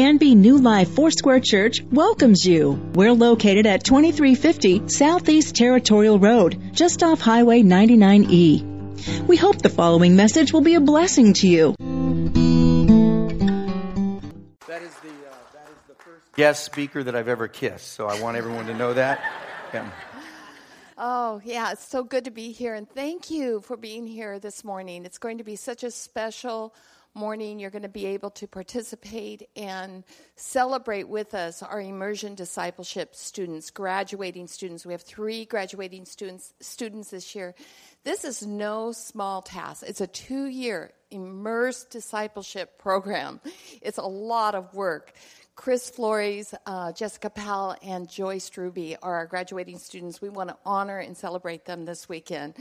Canby New Life Foursquare Church welcomes you. We're located at 2350 Southeast Territorial Road, just off Highway 99E. We hope the following message will be a blessing to you. That is the uh, that is the first guest speaker that I've ever kissed. So I want everyone to know that. Yeah. Oh, yeah, it's so good to be here. And thank you for being here this morning. It's going to be such a special morning. You're going to be able to participate and celebrate with us our immersion discipleship students, graduating students. We have three graduating students, students this year. This is no small task. It's a two year immersed discipleship program. It's a lot of work. Chris Flores, uh, Jessica Powell, and Joyce Ruby are our graduating students. We want to honor and celebrate them this weekend.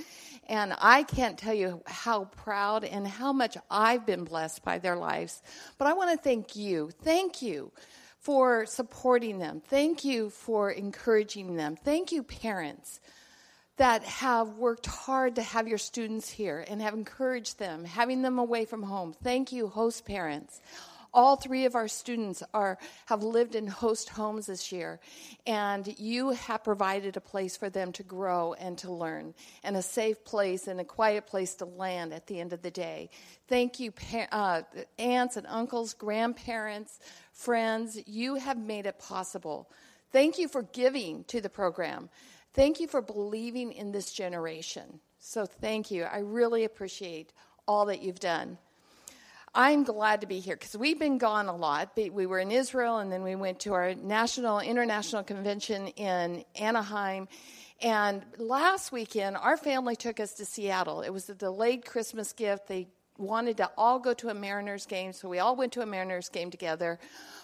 And I can't tell you how proud and how much I've been blessed by their lives. But I want to thank you. Thank you for supporting them. Thank you for encouraging them. Thank you, parents that have worked hard to have your students here and have encouraged them, having them away from home. Thank you, host parents. All three of our students are, have lived in host homes this year, and you have provided a place for them to grow and to learn, and a safe place and a quiet place to land at the end of the day. Thank you, uh, aunts and uncles, grandparents, friends. You have made it possible. Thank you for giving to the program. Thank you for believing in this generation. So, thank you. I really appreciate all that you've done. I'm glad to be here because we've been gone a lot. We were in Israel and then we went to our national, international convention in Anaheim. And last weekend, our family took us to Seattle. It was a delayed Christmas gift. They wanted to all go to a Mariners game, so we all went to a Mariners game together.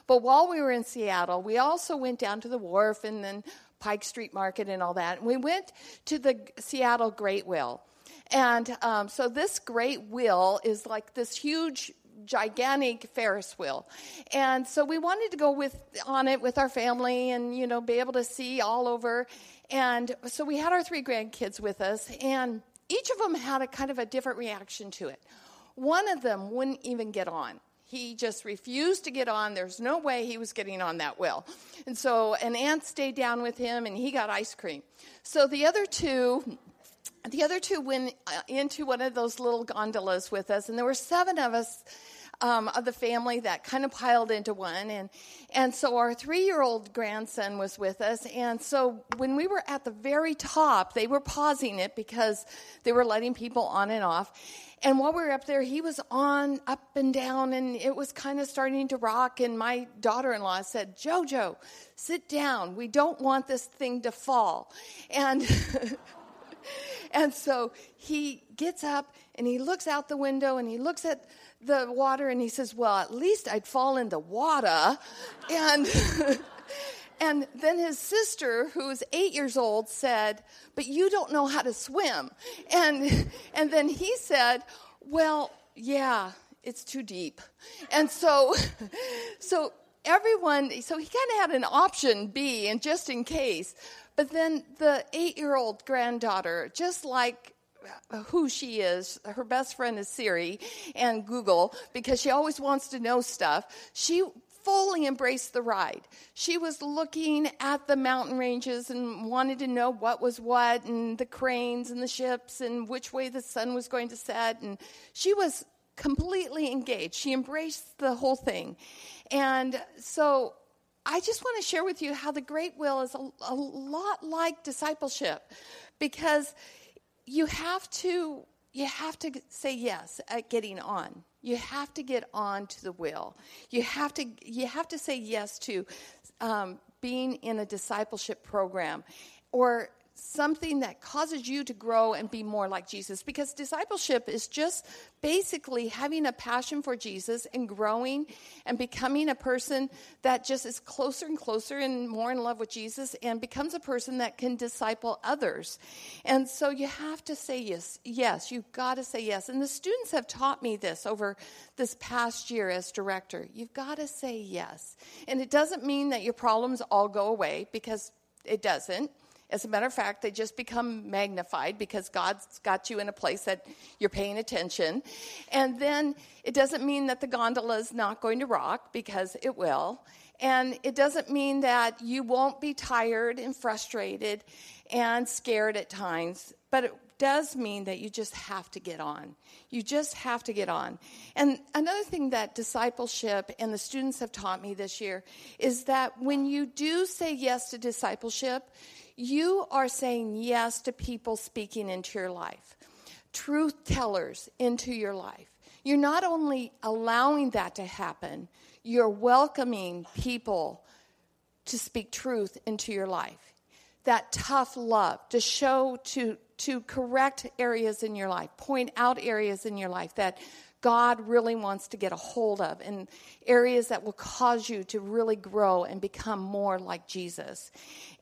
But while we were in Seattle, we also went down to the wharf and then Pike Street Market and all that. And we went to the Seattle Great Wheel. And um, so this great wheel is like this huge gigantic Ferris wheel. And so we wanted to go with on it with our family and you know be able to see all over. And so we had our three grandkids with us and each of them had a kind of a different reaction to it. One of them wouldn't even get on. He just refused to get on. There's no way he was getting on that wheel. And so an aunt stayed down with him and he got ice cream. So the other two the other two went uh, into one of those little gondolas with us, and there were seven of us um, of the family that kind of piled into one. And, and so our three year old grandson was with us. And so when we were at the very top, they were pausing it because they were letting people on and off. And while we were up there, he was on up and down, and it was kind of starting to rock. And my daughter in law said, Jojo, sit down. We don't want this thing to fall. And. and so he gets up and he looks out the window and he looks at the water and he says, Well, at least I'd fall in the water. And. And then his sister, who's eight years old, said, But you don't know how to swim. And, and then he said, Well, yeah, it's too deep. And so, so everyone, so he kind of had an option B, and just in case. But then the eight year old granddaughter, just like uh, who she is, her best friend is Siri and Google because she always wants to know stuff. She fully embraced the ride. She was looking at the mountain ranges and wanted to know what was what and the cranes and the ships and which way the sun was going to set. And she was completely engaged. She embraced the whole thing. And so I just want to share with you how the Great Wheel is a, a lot like discipleship because you have to you have to say yes at getting on. You have to get on to the wheel you have to you have to say yes to um, being in a discipleship program or something that causes you to grow and be more like Jesus. Because discipleship is just basically having a passion for Jesus and growing and becoming a person that just is closer and closer and more in love with Jesus and becomes a person that can disciple others. And so you have to say yes. Yes, you've got to say yes. And the students have taught me this over this past year as director. You've got to say yes. And it doesn't mean that your problems all go away because it doesn't As a matter of fact, they just become magnified because God's got you in a place that you're paying attention. And then it doesn't mean that the gondola is not going to rock because it will. And it doesn't mean that you won't be tired and frustrated and scared at times, but does mean that you just have to get on. You just have to get on. And another thing that discipleship and the students have taught me this year is that when you do say yes to discipleship, you are saying yes to people speaking into your life, truth tellers into your life. You're not only allowing that to happen, you're welcoming people to speak truth into your life. That tough love to show, to, to correct areas in your life, point out areas in your life that God really wants to get a hold of, and areas that will cause you to really grow and become more like Jesus.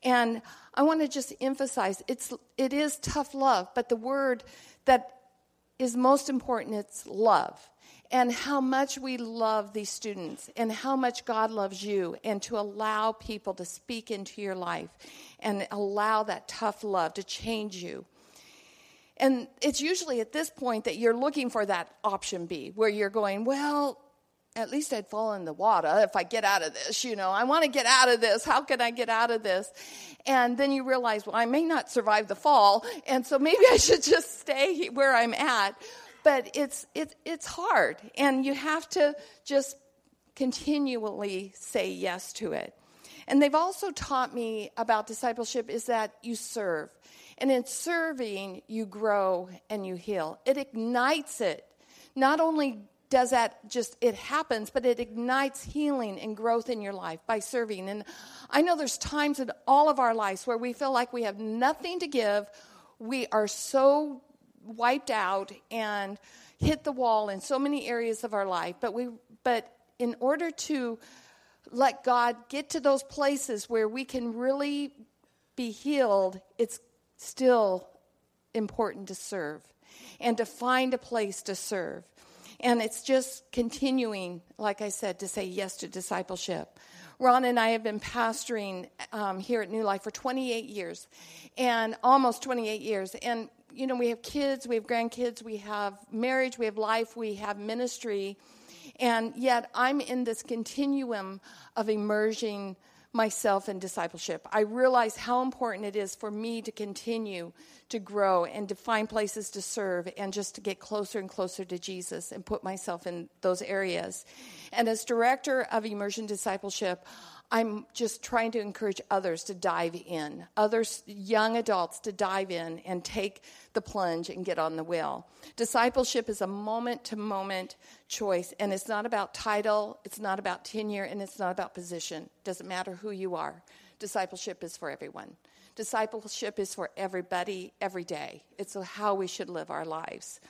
And I want to just emphasize it's it is tough love, but the word that is most important it's love. And how much we love these students and how much God loves you, and to allow people to speak into your life and allow that tough love to change you. And it's usually at this point that you're looking for that option B, where you're going, well, at least I'd fall in the water if I get out of this, you know. I want to get out of this. How can I get out of this? And then you realize, well, I may not survive the fall, and so maybe I should just stay where I'm at. But it's it's it's hard, and you have to just continually say yes to it. And they've also taught me about discipleship is that you serve. And in serving, you grow and you heal. It ignites it. Not only does that just, it happens, but it ignites healing and growth in your life by serving. And I know there's times in all of our lives where we feel like we have nothing to give. We are so wiped out and hit the wall in so many areas of our life. But we, but in order to let God get to those places where we can really be healed, it's still important to serve and to find a place to serve. And it's just continuing, like I said, to say yes to discipleship. Ron and I have been pastoring um, here at New Life for 28 years, and almost 28 years. And, you know, we have kids, we have grandkids, we have marriage, we have life, we have ministry. And yet I'm in this continuum of immersion myself in discipleship. I realize how important it is for me to continue to grow and to find places to serve and just to get closer and closer to Jesus and put myself in those areas. And as director of immersion discipleship, I'm just trying to encourage others to dive in, others, young adults to dive in and take the plunge and get on the wheel. Discipleship is a moment to moment choice, and it's not about title, it's not about tenure, and it's not about position. It Doesn't matter who you are. Discipleship is for everyone. Discipleship is for everybody, every day. It's how we should live our lives.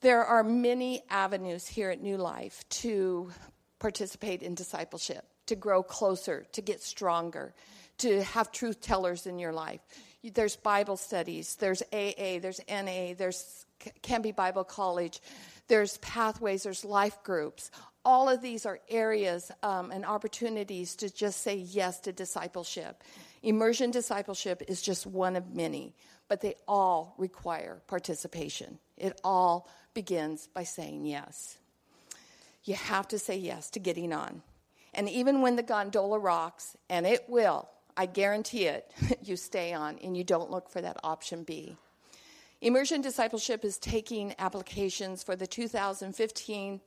There are many avenues here at New Life to participate in discipleship to grow closer, to get stronger, to have truth tellers in your life. There's Bible studies, there's AA, there's NA, there's Canby Bible College, there's pathways, there's life groups. All of these are areas um, and opportunities to just say yes to discipleship. Immersion discipleship is just one of many, but they all require participation. It all begins by saying yes. You have to say yes to getting on. And even when the gondola rocks, and it will, I guarantee it, you stay on and you don't look for that option B. Immersion Discipleship is taking applications for the 2015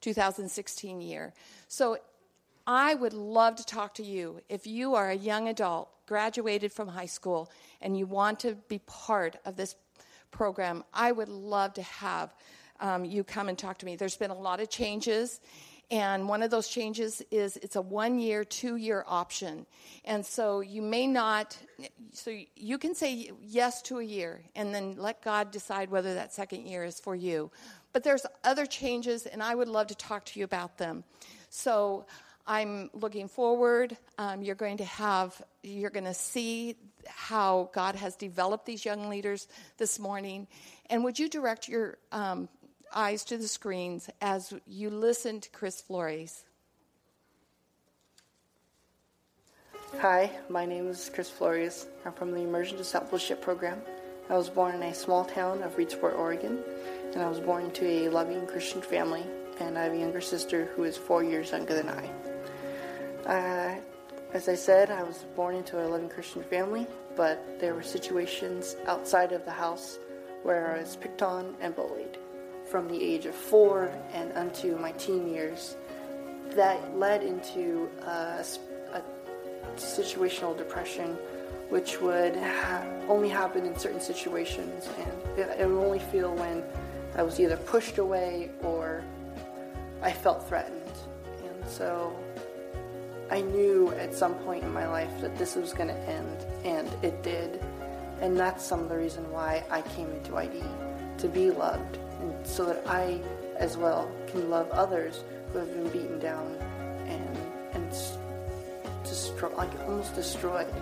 2016 year. So I would love to talk to you if you are a young adult, graduated from high school, and you want to be part of this program. I would love to have um, you come and talk to me. There's been a lot of changes and one of those changes is it's a one year, two year option. And so you may not, so you can say yes to a year and then let God decide whether that second year is for you. But there's other changes, and I would love to talk to you about them. So I'm looking forward. Um, you're going to have, you're going to see how God has developed these young leaders this morning. And would you direct your um, eyes to the screens as you listen to Chris Flores. Hi, my name is Chris Flores. I'm from the Immersion Discipleship Program. I was born in a small town of Reedsport, Oregon, and I was born into a loving Christian family, and I have a younger sister who is four years younger than I. Uh, as I said, I was born into a loving Christian family, but there were situations outside of the house where I was picked on and bullied from the age of four and unto my teen years. That led into a, a situational depression, which would ha- only happen in certain situations, and it, it would only feel when I was either pushed away or I felt threatened. And so I knew at some point in my life that this was going to end, and it did. And that's some of the reason why I came into ID to be loved, and so that I, as well, can love others who have been beaten down and and destroy, like almost destroyed,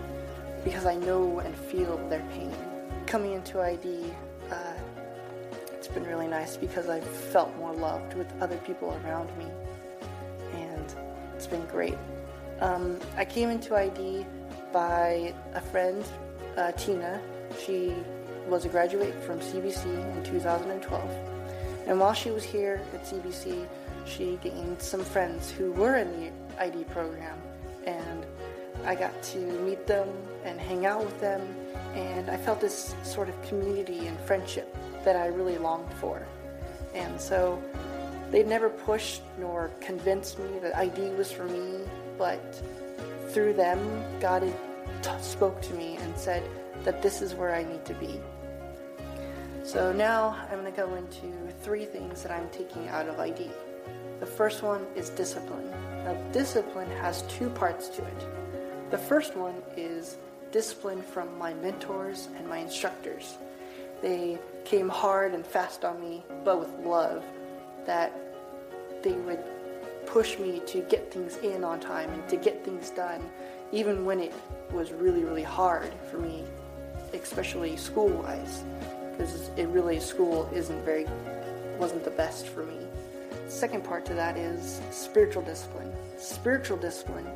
because I know and feel their pain. Coming into ID, uh, it's been really nice because I've felt more loved with other people around me, and it's been great. Um, I came into ID by a friend, uh, Tina. She was a graduate from CBC in 2012. And while she was here at CBC, she gained some friends who were in the ID program. And I got to meet them and hang out with them. And I felt this sort of community and friendship that I really longed for. And so they never pushed nor convinced me that ID was for me but through them, God spoke to me and said that this is where I need to be. So now I'm going to go into three things that I'm taking out of ID. The first one is discipline. Now, discipline has two parts to it. The first one is discipline from my mentors and my instructors. They came hard and fast on me, but with love, that they would push me to get things in on time and to get things done, even when it was really, really hard for me, especially school wise, because it really, school isn't very, wasn't the best for me. Second part to that is spiritual discipline. Spiritual discipline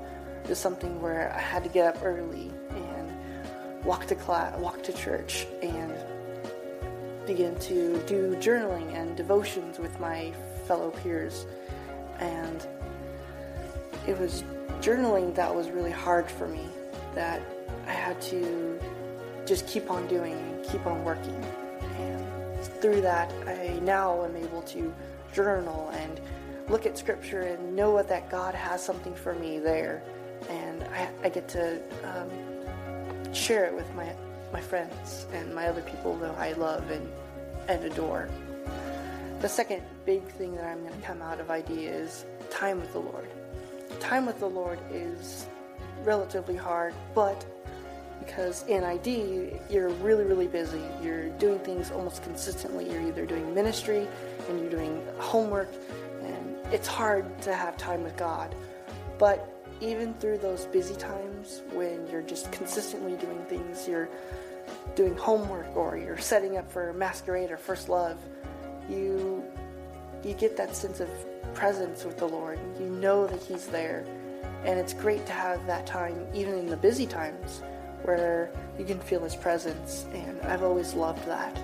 is something where I had to get up early and walk to class, walk to church, and begin to do journaling and devotions with my fellow peers and it was journaling that was really hard for me that I had to just keep on doing and keep on working. Through that, I now am able to journal and look at scripture and know that God has something for me there. And I, I get to um, share it with my, my friends and my other people that I love and, and adore. The second big thing that I'm going to come out of ID is time with the Lord. Time with the Lord is relatively hard, but because in ID you're really, really busy. You're doing things almost consistently. You're either doing ministry and you're doing homework, and it's hard to have time with God. But even through those busy times when you're just consistently doing things, you're doing homework or you're setting up for masquerade or first love, you you get that sense of presence with the Lord. You know that He's there. And it's great to have that time, even in the busy times, where you can feel His presence. And I've always loved that.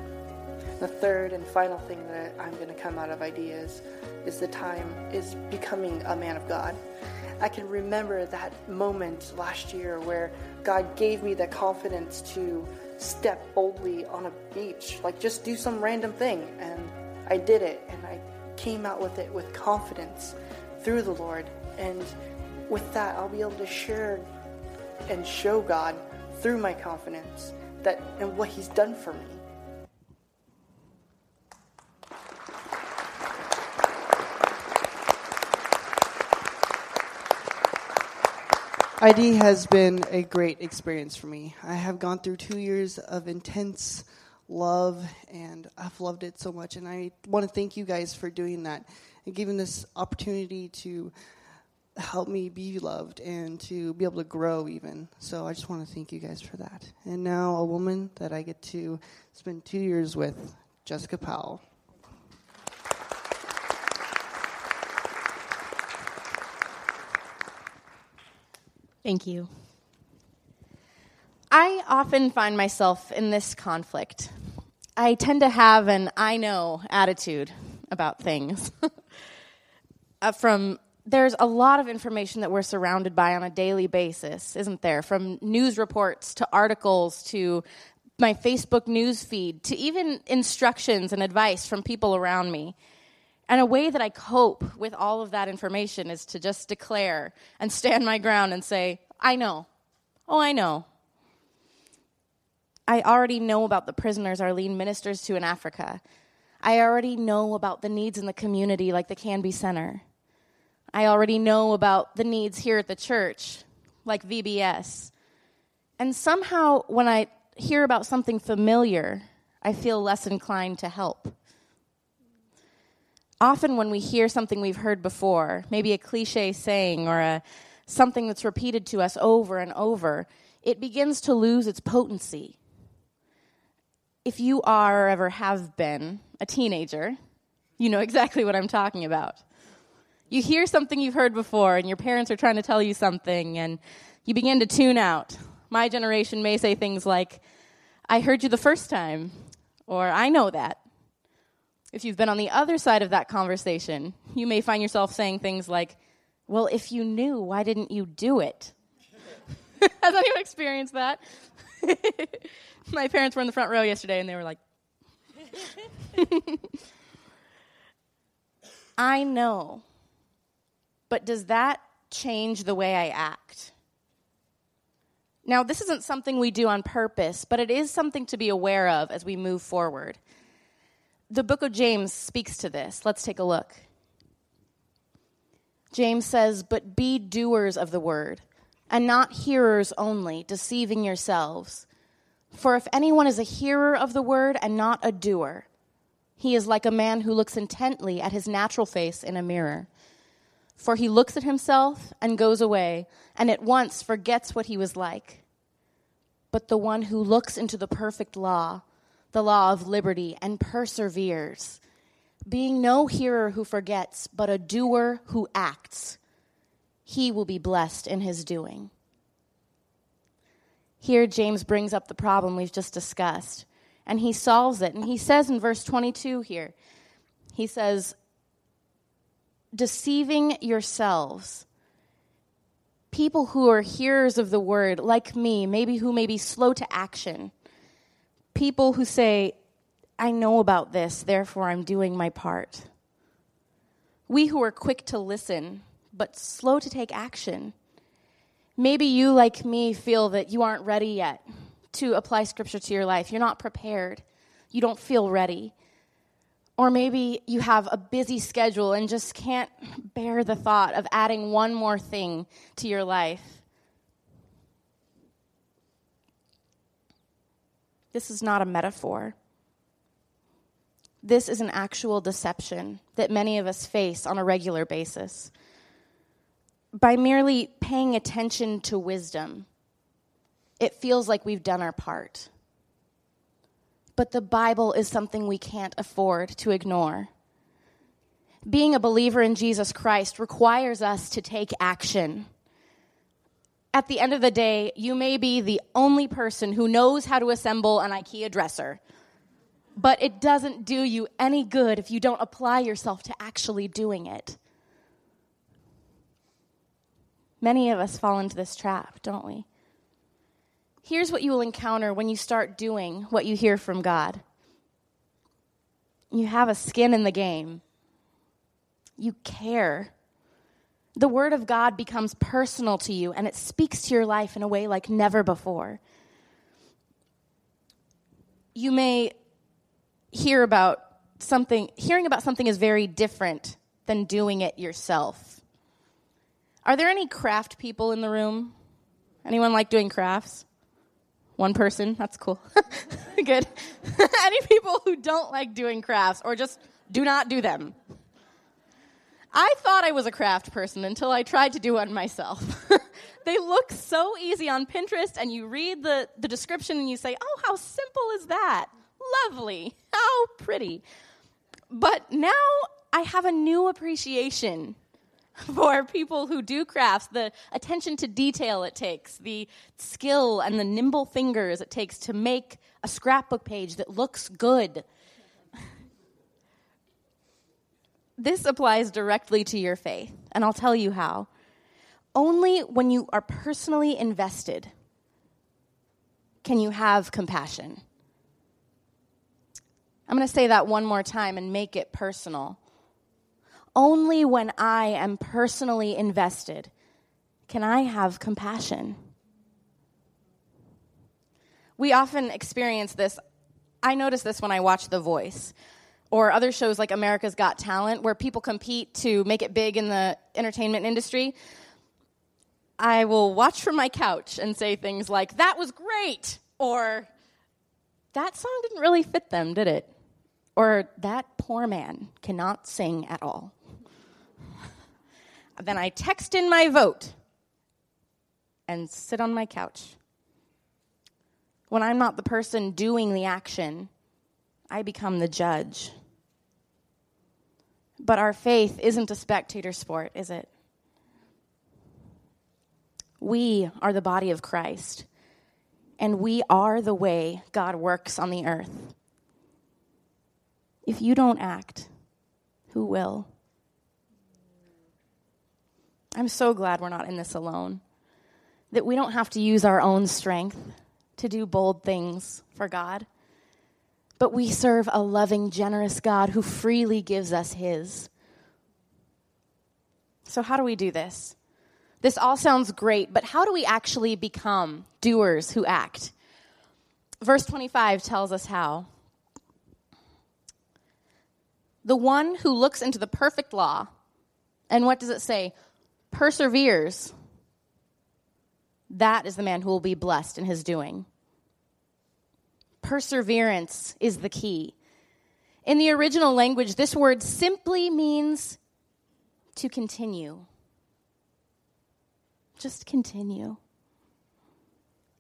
The third and final thing that I'm going to come out of ideas is the time is becoming a man of God. I can remember that moment last year where God gave me the confidence to step boldly on a beach, like just do some random thing. And I did it and I came out with it with confidence through the Lord. And with that, I'll be able to share and show God through my confidence that and what He's done for me. ID has been a great experience for me. I have gone through two years of intense love, and I've loved it so much. And I want to thank you guys for doing that and giving this opportunity to help me be loved and to be able to grow even. So I just want to thank you guys for that. And now a woman that I get to spend two years with, Jessica Powell. Thank you. I often find myself in this conflict. I tend to have an I know attitude about things. uh, from there's a lot of information that we're surrounded by on a daily basis, isn't there? From news reports to articles to my Facebook news feed to even instructions and advice from people around me. And a way that I cope with all of that information is to just declare and stand my ground and say, I know. Oh, I know. I already know about the prisoners Arlene ministers to in Africa. I already know about the needs in the community, like the Canby Center. I already know about the needs here at the church, like VBS. And somehow, when I hear about something familiar, I feel less inclined to help. Often, when we hear something we've heard before, maybe a cliche saying or a, something that's repeated to us over and over, it begins to lose its potency. If you are or ever have been a teenager, you know exactly what I'm talking about. You hear something you've heard before, and your parents are trying to tell you something, and you begin to tune out. My generation may say things like, I heard you the first time, or I know that. If you've been on the other side of that conversation, you may find yourself saying things like, Well, if you knew, why didn't you do it? Has anyone experienced that? My parents were in the front row yesterday and they were like, I know but does that change the way I act? Now, this isn't something we do on purpose, but it is something to be aware of as we move forward. The book of James speaks to this. Let's take a look. James says, But be doers of the word, and not hearers only, deceiving yourselves. For if anyone is a hearer of the word and not a doer, he is like a man who looks intently at his natural face in a mirror. For he looks at himself and goes away, and at once forgets what he was like. But the one who looks into the perfect law, the law of liberty, and perseveres, being no hearer who forgets, but a doer who acts, he will be blessed in his doing. Here, James brings up the problem we've just discussed, and he solves it. And he says in verse 22 here, he says, deceiving yourselves. People who are hearers of the word, like me, maybe who may be slow to action. People who say, I know about this, therefore I'm doing my part. We who are quick to listen, but slow to take action. Maybe you, like me, feel that you aren't ready yet to apply scripture to your life. You're not prepared. You don't feel ready. Or maybe you have a busy schedule and just can't bear the thought of adding one more thing to your life. This is not a metaphor. This is an actual deception that many of us face on a regular basis. By merely paying attention to wisdom, it feels like we've done our part but the Bible is something we can't afford to ignore. Being a believer in Jesus Christ requires us to take action. At the end of the day, you may be the only person who knows how to assemble an IKEA dresser, but it doesn't do you any good if you don't apply yourself to actually doing it. Many of us fall into this trap, don't we? Here's what you will encounter when you start doing what you hear from God you have a skin in the game, you care. The Word of God becomes personal to you and it speaks to your life in a way like never before. You may hear about something, hearing about something is very different than doing it yourself. Are there any craft people in the room? Anyone like doing crafts? One person, that's cool. Good. Any people who don't like doing crafts or just do not do them? I thought I was a craft person until I tried to do one myself. they look so easy on Pinterest, and you read the, the description and you say, Oh, how simple is that? Lovely. How pretty. But now I have a new appreciation for people who do crafts, the attention to detail it takes, the skill and the nimble fingers it takes to make a scrapbook page that looks good. this applies directly to your faith, and I'll tell you how. Only when you are personally invested can you have compassion. I'm going to say that one more time and make it personal. Only when I am personally invested can I have compassion. We often experience this. I notice this when I watch The Voice or other shows like America's Got Talent, where people compete to make it big in the entertainment industry. I will watch from my couch and say things like, That was great! Or, That song didn't really fit them, did it? Or, That poor man cannot sing at all. Then I text in my vote and sit on my couch. When I'm not the person doing the action, I become the judge. But our faith isn't a spectator sport, is it? We are the body of Christ, and we are the way God works on the earth. If you don't act, who will? I'm so glad we're not in this alone, that we don't have to use our own strength to do bold things for God. But we serve a loving, generous God who freely gives us His. So, how do we do this? This all sounds great, but how do we actually become doers who act? Verse 25 tells us how. The one who looks into the perfect law, and what does it say? Perseveres. That is the man who will be blessed in his doing. Perseverance is the key. In the original language, this word simply means to continue. Just continue.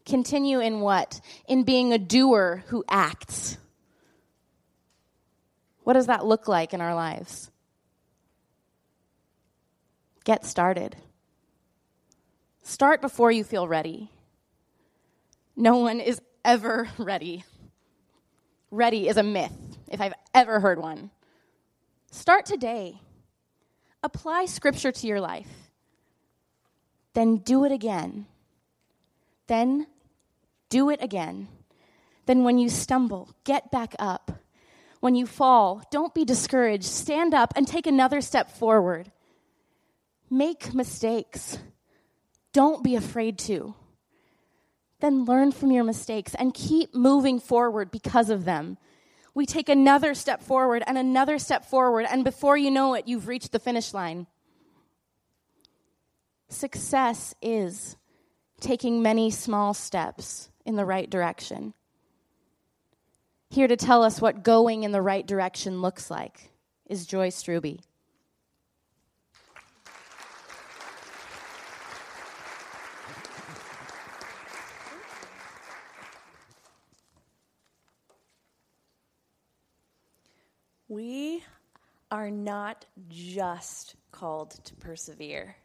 Continue in what? In being a doer who acts. What does that look like in our lives? Get started. Start before you feel ready. No one is ever ready ready is a myth, if I've ever heard one. Start today. Apply scripture to your life. Then do it again. Then do it again. Then, when you stumble, get back up. When you fall, don't be discouraged. Stand up and take another step forward. Make mistakes. Don't be afraid to then learn from your mistakes and keep moving forward because of them. We take another step forward and another step forward, and before you know it, you've reached the finish line. Success is taking many small steps in the right direction. Here to tell us what going in the right direction looks like is Joy Struby. We are not just called to persevere,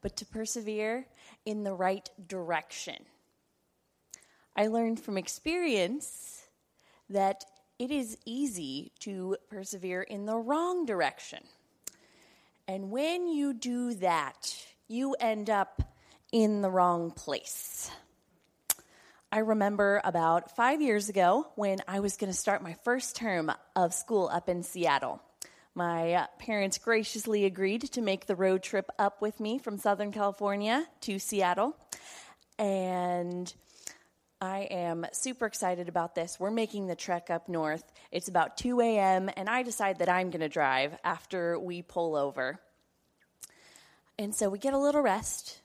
but to persevere in the right direction. I learned from experience that it is easy to persevere in the wrong direction. And when you do that, you end up in the wrong place. I remember about five years ago when I was going to start my first term of school up in Seattle. My parents graciously agreed to make the road trip up with me from Southern California to Seattle. And I am super excited about this. We're making the trek up north. It's about 2 a.m., and I decide that I'm going to drive after we pull over. And so we get a little rest,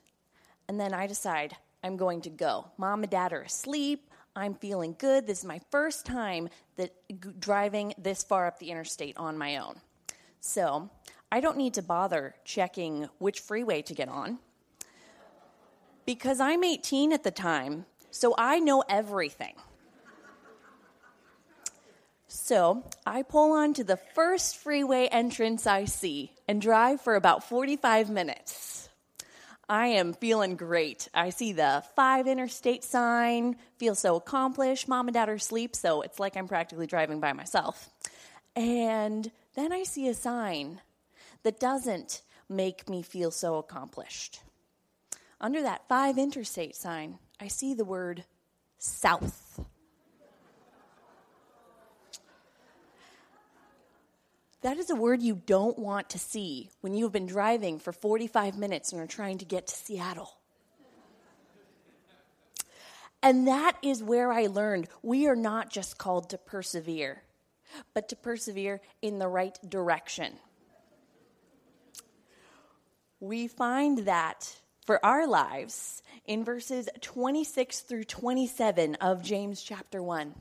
and then I decide I'm going to go. Mom and dad are asleep. I'm feeling good. This is my first time that driving this far up the interstate on my own. So, I don't need to bother checking which freeway to get on. Because I'm 18 at the time, so I know everything. So I pull onto the first freeway entrance I see and drive for about 45 minutes. I am feeling great. I see the five interstate sign, feel so accomplished. Mom and dad are asleep, so it's like I'm practically driving by myself. And then I see a sign that doesn't make me feel so accomplished. Under that five interstate sign, I see the word south. That is a word you don't want to see when you've been driving for 45 minutes and are trying to get to Seattle. And that is where I learned we are not just called to persevere, but to persevere in the right direction. We find that for our lives in verses 26 through 27 of James chapter 1.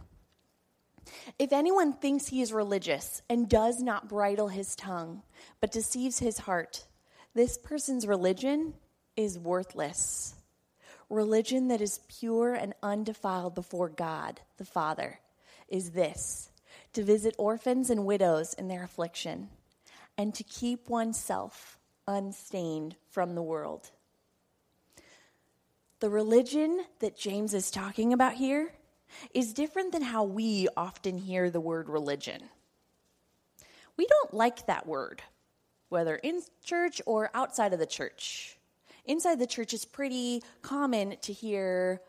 If anyone thinks he is religious and does not bridle his tongue, but deceives his heart, this person's religion is worthless. Religion that is pure and undefiled before God, the Father, is this to visit orphans and widows in their affliction, and to keep oneself unstained from the world. The religion that James is talking about here is different than how we often hear the word religion. We don't like that word, whether in church or outside of the church. Inside the church, it's pretty common to hear,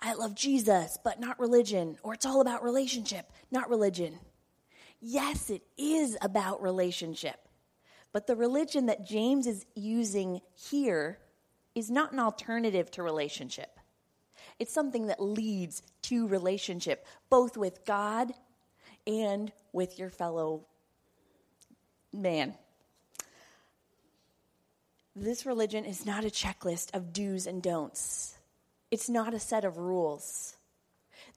I love Jesus, but not religion, or it's all about relationship, not religion. Yes, it is about relationship, but the religion that James is using here is not an alternative to relationship. It's something that leads to relationship, both with God and with your fellow man. This religion is not a checklist of do's and don'ts. It's not a set of rules.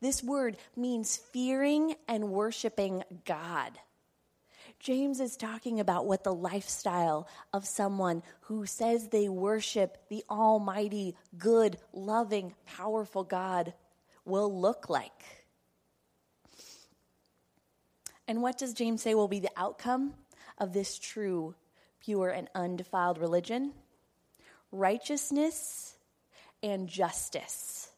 This word means fearing and worshiping God. James is talking about what the lifestyle of someone who says they worship the Almighty, good, loving, powerful God will look like. And what does James say will be the outcome of this true, pure, and undefiled religion? Righteousness and justice.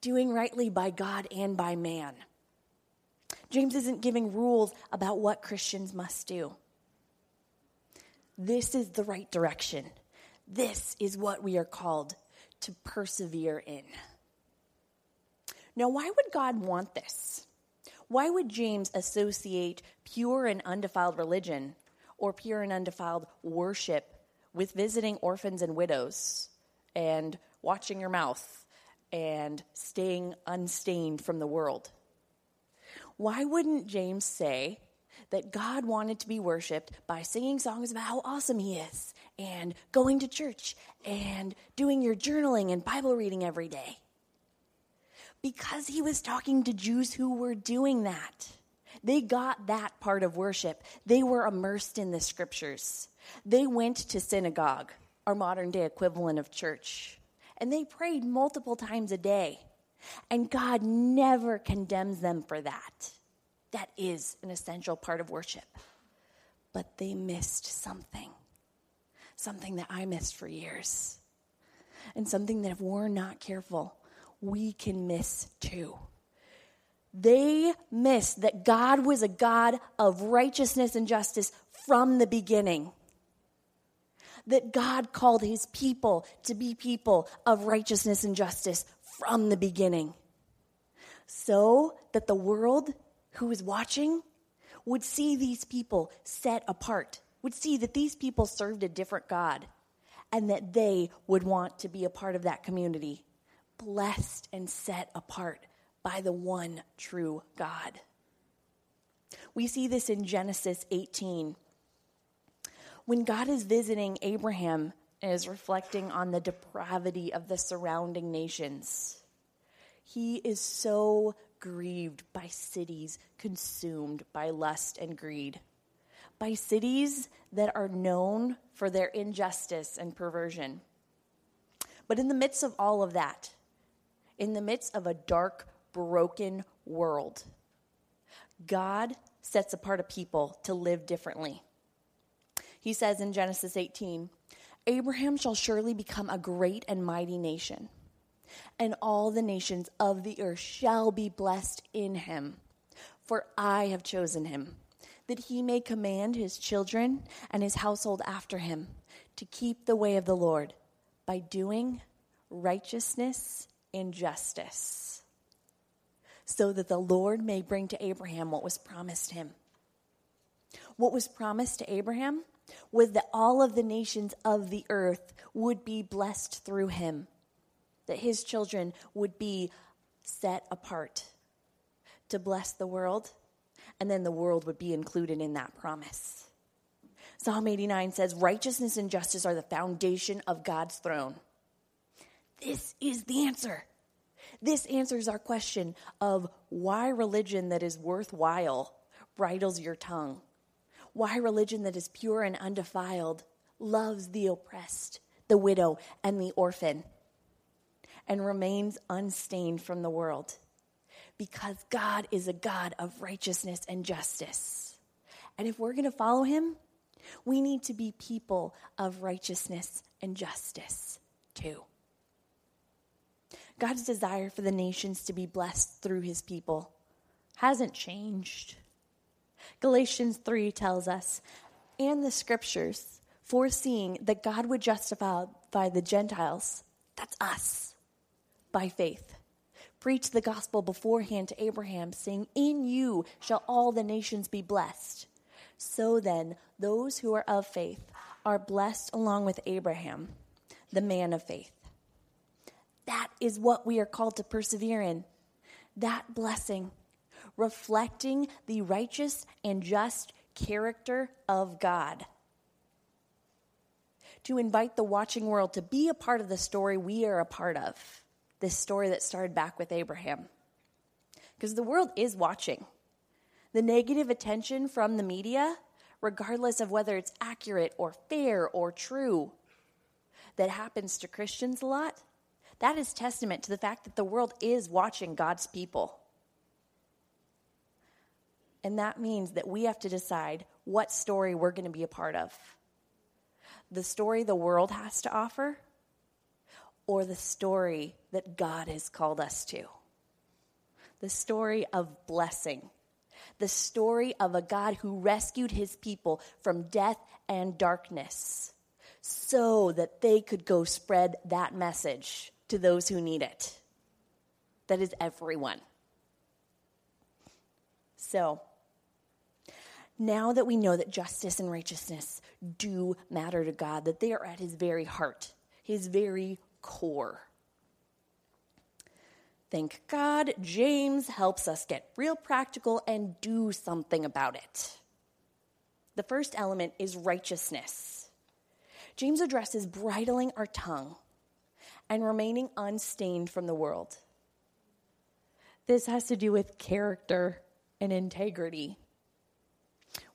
Doing rightly by God and by man. James isn't giving rules about what Christians must do. This is the right direction. This is what we are called to persevere in. Now, why would God want this? Why would James associate pure and undefiled religion or pure and undefiled worship with visiting orphans and widows and watching your mouth and staying unstained from the world? Why wouldn't James say that God wanted to be worshiped by singing songs about how awesome he is and going to church and doing your journaling and Bible reading every day? Because he was talking to Jews who were doing that. They got that part of worship. They were immersed in the scriptures. They went to synagogue, our modern day equivalent of church, and they prayed multiple times a day. And God never condemns them for that. That is an essential part of worship. But they missed something, something that I missed for years, and something that if we're not careful, we can miss too. They missed that God was a God of righteousness and justice from the beginning that God called his people to be people of righteousness and justice from the beginning. So that the world who is watching would see these people set apart, would see that these people served a different God, and that they would want to be a part of that community, blessed and set apart by the one true God. We see this in Genesis 18. When God is visiting Abraham is reflecting on the depravity of the surrounding nations, he is so grieved by cities consumed by lust and greed, by cities that are known for their injustice and perversion. But in the midst of all of that, in the midst of a dark, broken world, God sets apart a people to live differently. He says in Genesis 18, Abraham shall surely become a great and mighty nation, and all the nations of the earth shall be blessed in him. For I have chosen him, that he may command his children and his household after him to keep the way of the Lord by doing righteousness and justice, so that the Lord may bring to Abraham what was promised him. What was promised to Abraham was that all of the nations of the earth would be blessed through him, that his children would be set apart to bless the world, and then the world would be included in that promise. Psalm 89 says, Righteousness and justice are the foundation of God's throne. This is the answer. This answers our question of why religion that is worthwhile bridles your tongue why religion that is pure and undefiled loves the oppressed, the widow, and the orphan, and remains unstained from the world. Because God is a God of righteousness and justice. And if we're going to follow him, we need to be people of righteousness and justice too. God's desire for the nations to be blessed through his people hasn't changed. Galatians 3 tells us, and the scriptures, foreseeing that God would justify by the Gentiles, that's us, by faith. Preach the gospel beforehand to Abraham, saying, In you shall all the nations be blessed. So then, those who are of faith are blessed along with Abraham, the man of faith. That is what we are called to persevere in. That blessing reflecting the righteous and just character of God. To invite the watching world to be a part of the story we are a part of, this story that started back with Abraham. Because the world is watching. The negative attention from the media, regardless of whether it's accurate or fair or true, that happens to Christians a lot, that is testament to the fact that the world is watching God's people. And that means that we have to decide what story we're going to be a part of the story the world has to offer, or the story that God has called us to. The story of blessing, the story of a God who rescued his people from death and darkness so that they could go spread that message to those who need it. That is everyone. So, now that we know that justice and righteousness do matter to God, that they are at his very heart, his very core. Thank God, James helps us get real practical and do something about it. The first element is righteousness. James addresses bridling our tongue and remaining unstained from the world. This has to do with character and integrity.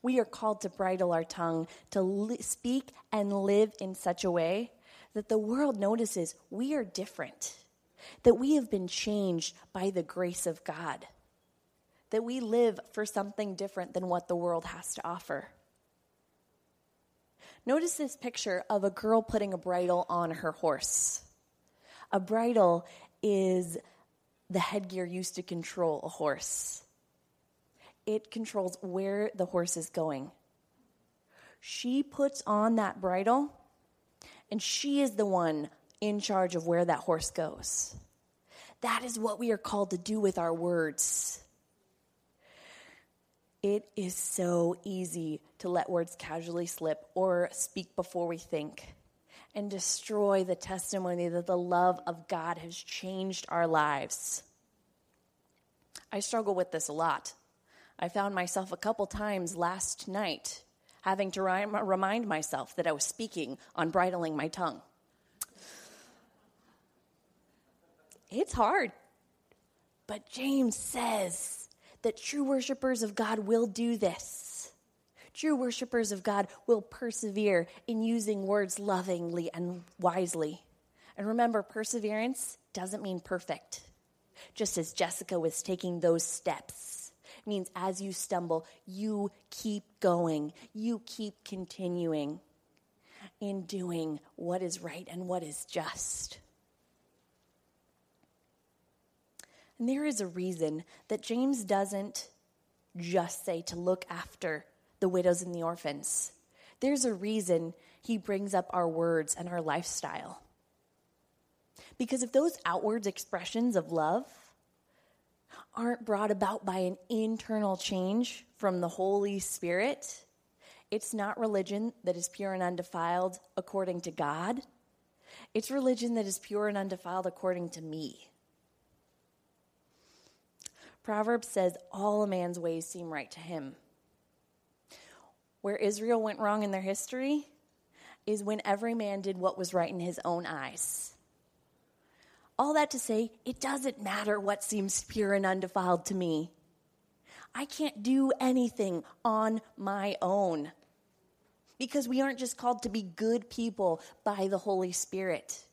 We are called to bridle our tongue, to li- speak and live in such a way that the world notices we are different, that we have been changed by the grace of God, that we live for something different than what the world has to offer. Notice this picture of a girl putting a bridle on her horse. A bridle is the headgear used to control a horse it controls where the horse is going. She puts on that bridle, and she is the one in charge of where that horse goes. That is what we are called to do with our words. It is so easy to let words casually slip or speak before we think and destroy the testimony that the love of God has changed our lives. I struggle with this a lot. I found myself a couple times last night having to remind myself that I was speaking on bridling my tongue. It's hard. But James says that true worshipers of God will do this. True worshipers of God will persevere in using words lovingly and wisely. And remember, perseverance doesn't mean perfect. Just as Jessica was taking those steps means as you stumble, you keep going, you keep continuing in doing what is right and what is just. And there is a reason that James doesn't just say to look after the widows and the orphans. There's a reason he brings up our words and our lifestyle. Because if those outward expressions of love aren't brought about by an internal change from the Holy Spirit, it's not religion that is pure and undefiled according to God. It's religion that is pure and undefiled according to me. Proverbs says, All a man's ways seem right to him. Where Israel went wrong in their history is when every man did what was right in his own eyes. All that to say, it doesn't matter what seems pure and undefiled to me. I can't do anything on my own. Because we aren't just called to be good people by the Holy Spirit.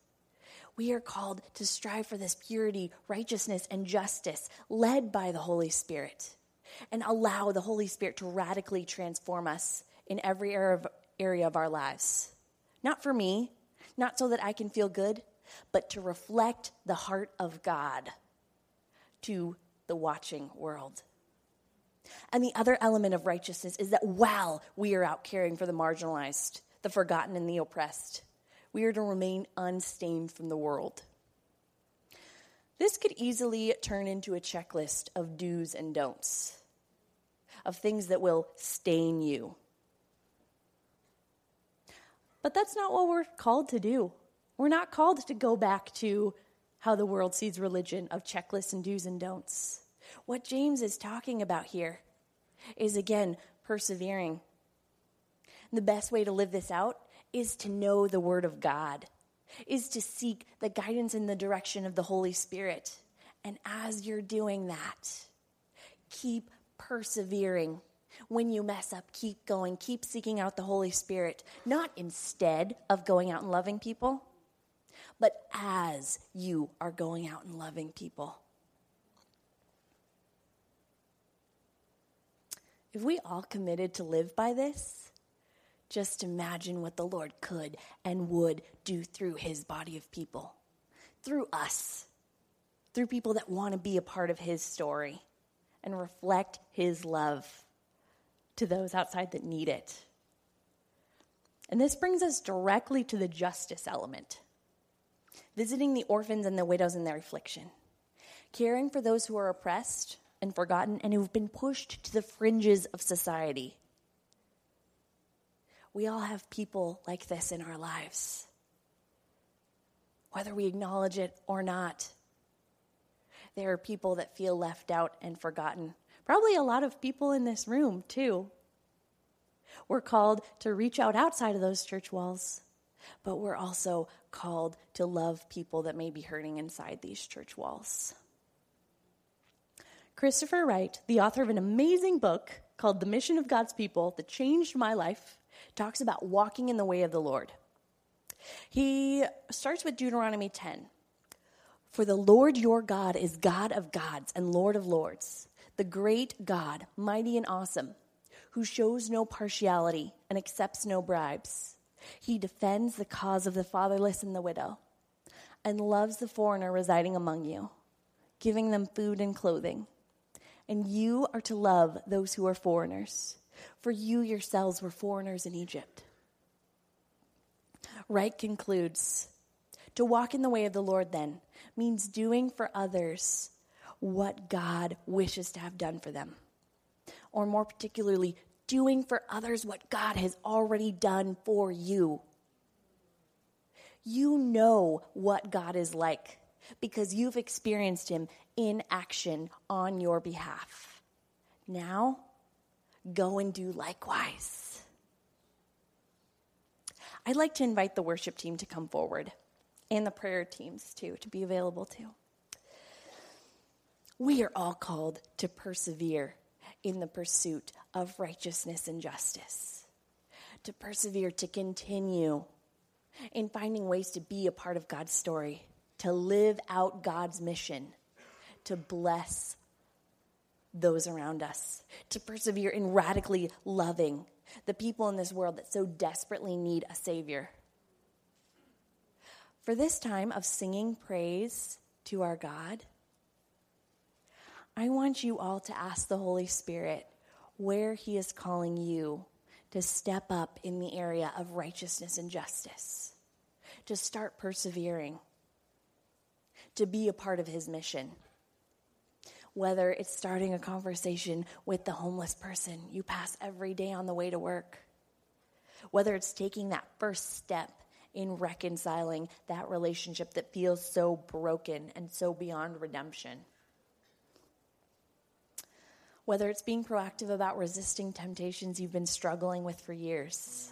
We are called to strive for this purity, righteousness, and justice led by the Holy Spirit and allow the Holy Spirit to radically transform us in every area of our lives. Not for me, not so that I can feel good, but to reflect the heart of God to the watching world. And the other element of righteousness is that while we are out caring for the marginalized, the forgotten, and the oppressed, we are to remain unstained from the world. This could easily turn into a checklist of do's and don'ts, of things that will stain you. But that's not what we're called to do. We're not called to go back to how the world sees religion of checklists and do's and don'ts. What James is talking about here is again persevering. The best way to live this out is to know the Word of God, is to seek the guidance and the direction of the Holy Spirit. And as you're doing that, keep persevering. When you mess up, keep going, keep seeking out the Holy Spirit, not instead of going out and loving people, but as you are going out and loving people. If we all committed to live by this, just imagine what the Lord could and would do through his body of people, through us, through people that want to be a part of his story and reflect his love to those outside that need it. And this brings us directly to the justice element visiting the orphans and the widows in their affliction, caring for those who are oppressed and forgotten and who've been pushed to the fringes of society. We all have people like this in our lives, whether we acknowledge it or not. There are people that feel left out and forgotten. Probably a lot of people in this room, too. We're called to reach out outside of those church walls, but we're also called to love people that may be hurting inside these church walls. Christopher Wright, the author of an amazing book called The Mission of God's People that changed my life, talks about walking in the way of the Lord. He starts with Deuteronomy 10. For the Lord your God is God of gods and Lord of lords, the great God, mighty and awesome, who shows no partiality and accepts no bribes. He defends the cause of the fatherless and the widow, and loves the foreigner residing among you, giving them food and clothing and you are to love those who are foreigners, for you yourselves were foreigners in Egypt. Wright concludes To walk in the way of the Lord, then, means doing for others what God wishes to have done for them. Or more particularly, doing for others what God has already done for you. You know what God is like because you've experienced Him in action on your behalf. Now, go and do likewise. I'd like to invite the worship team to come forward and the prayer teams too to be available too. We are all called to persevere in the pursuit of righteousness and justice, to persevere, to continue in finding ways to be a part of God's story, to live out God's mission to bless those around us, to persevere in radically loving the people in this world that so desperately need a Savior. For this time of singing praise to our God, I want you all to ask the Holy Spirit where He is calling you to step up in the area of righteousness and justice, to start persevering, to be a part of His mission. Whether it's starting a conversation with the homeless person you pass every day on the way to work, whether it's taking that first step in reconciling that relationship that feels so broken and so beyond redemption whether it's being proactive about resisting temptations you've been struggling with for years,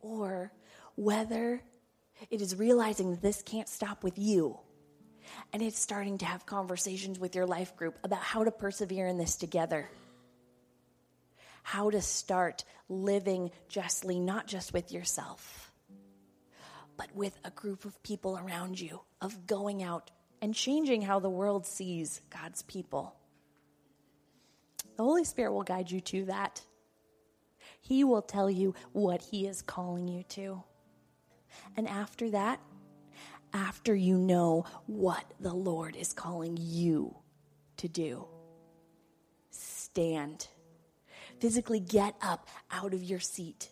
or whether it is realizing that this can't stop with you and it's starting to have conversations with your life group about how to persevere in this together. How to start living justly, not just with yourself, but with a group of people around you, of going out and changing how the world sees God's people. The Holy Spirit will guide you to that. He will tell you what He is calling you to. And after that, after you know what the Lord is calling you to do, stand. Physically get up out of your seat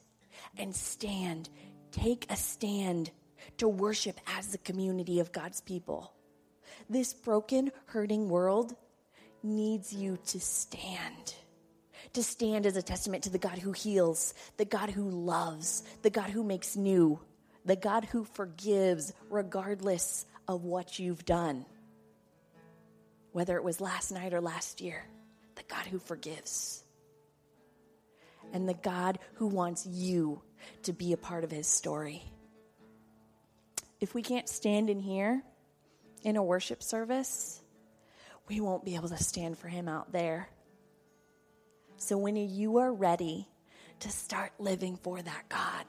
and stand. Take a stand to worship as the community of God's people. This broken, hurting world needs you to stand. To stand as a testament to the God who heals, the God who loves, the God who makes new, the God who forgives regardless of what you've done. Whether it was last night or last year, the God who forgives. And the God who wants you to be a part of his story. If we can't stand in here in a worship service, we won't be able to stand for him out there. So when you are ready to start living for that God,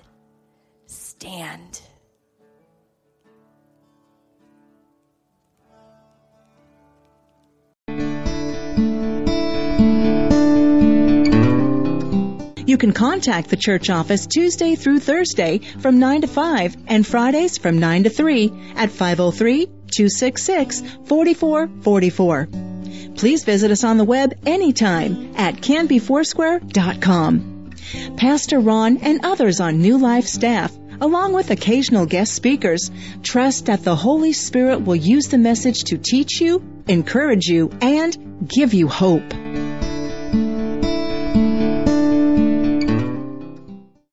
stand. You can contact the church office Tuesday through Thursday from 9 to 5 and Fridays from 9 to 3 at 503 266 4444. Please visit us on the web anytime at canbyfoursquare.com. Pastor Ron and others on New Life staff, along with occasional guest speakers, trust that the Holy Spirit will use the message to teach you, encourage you, and give you hope.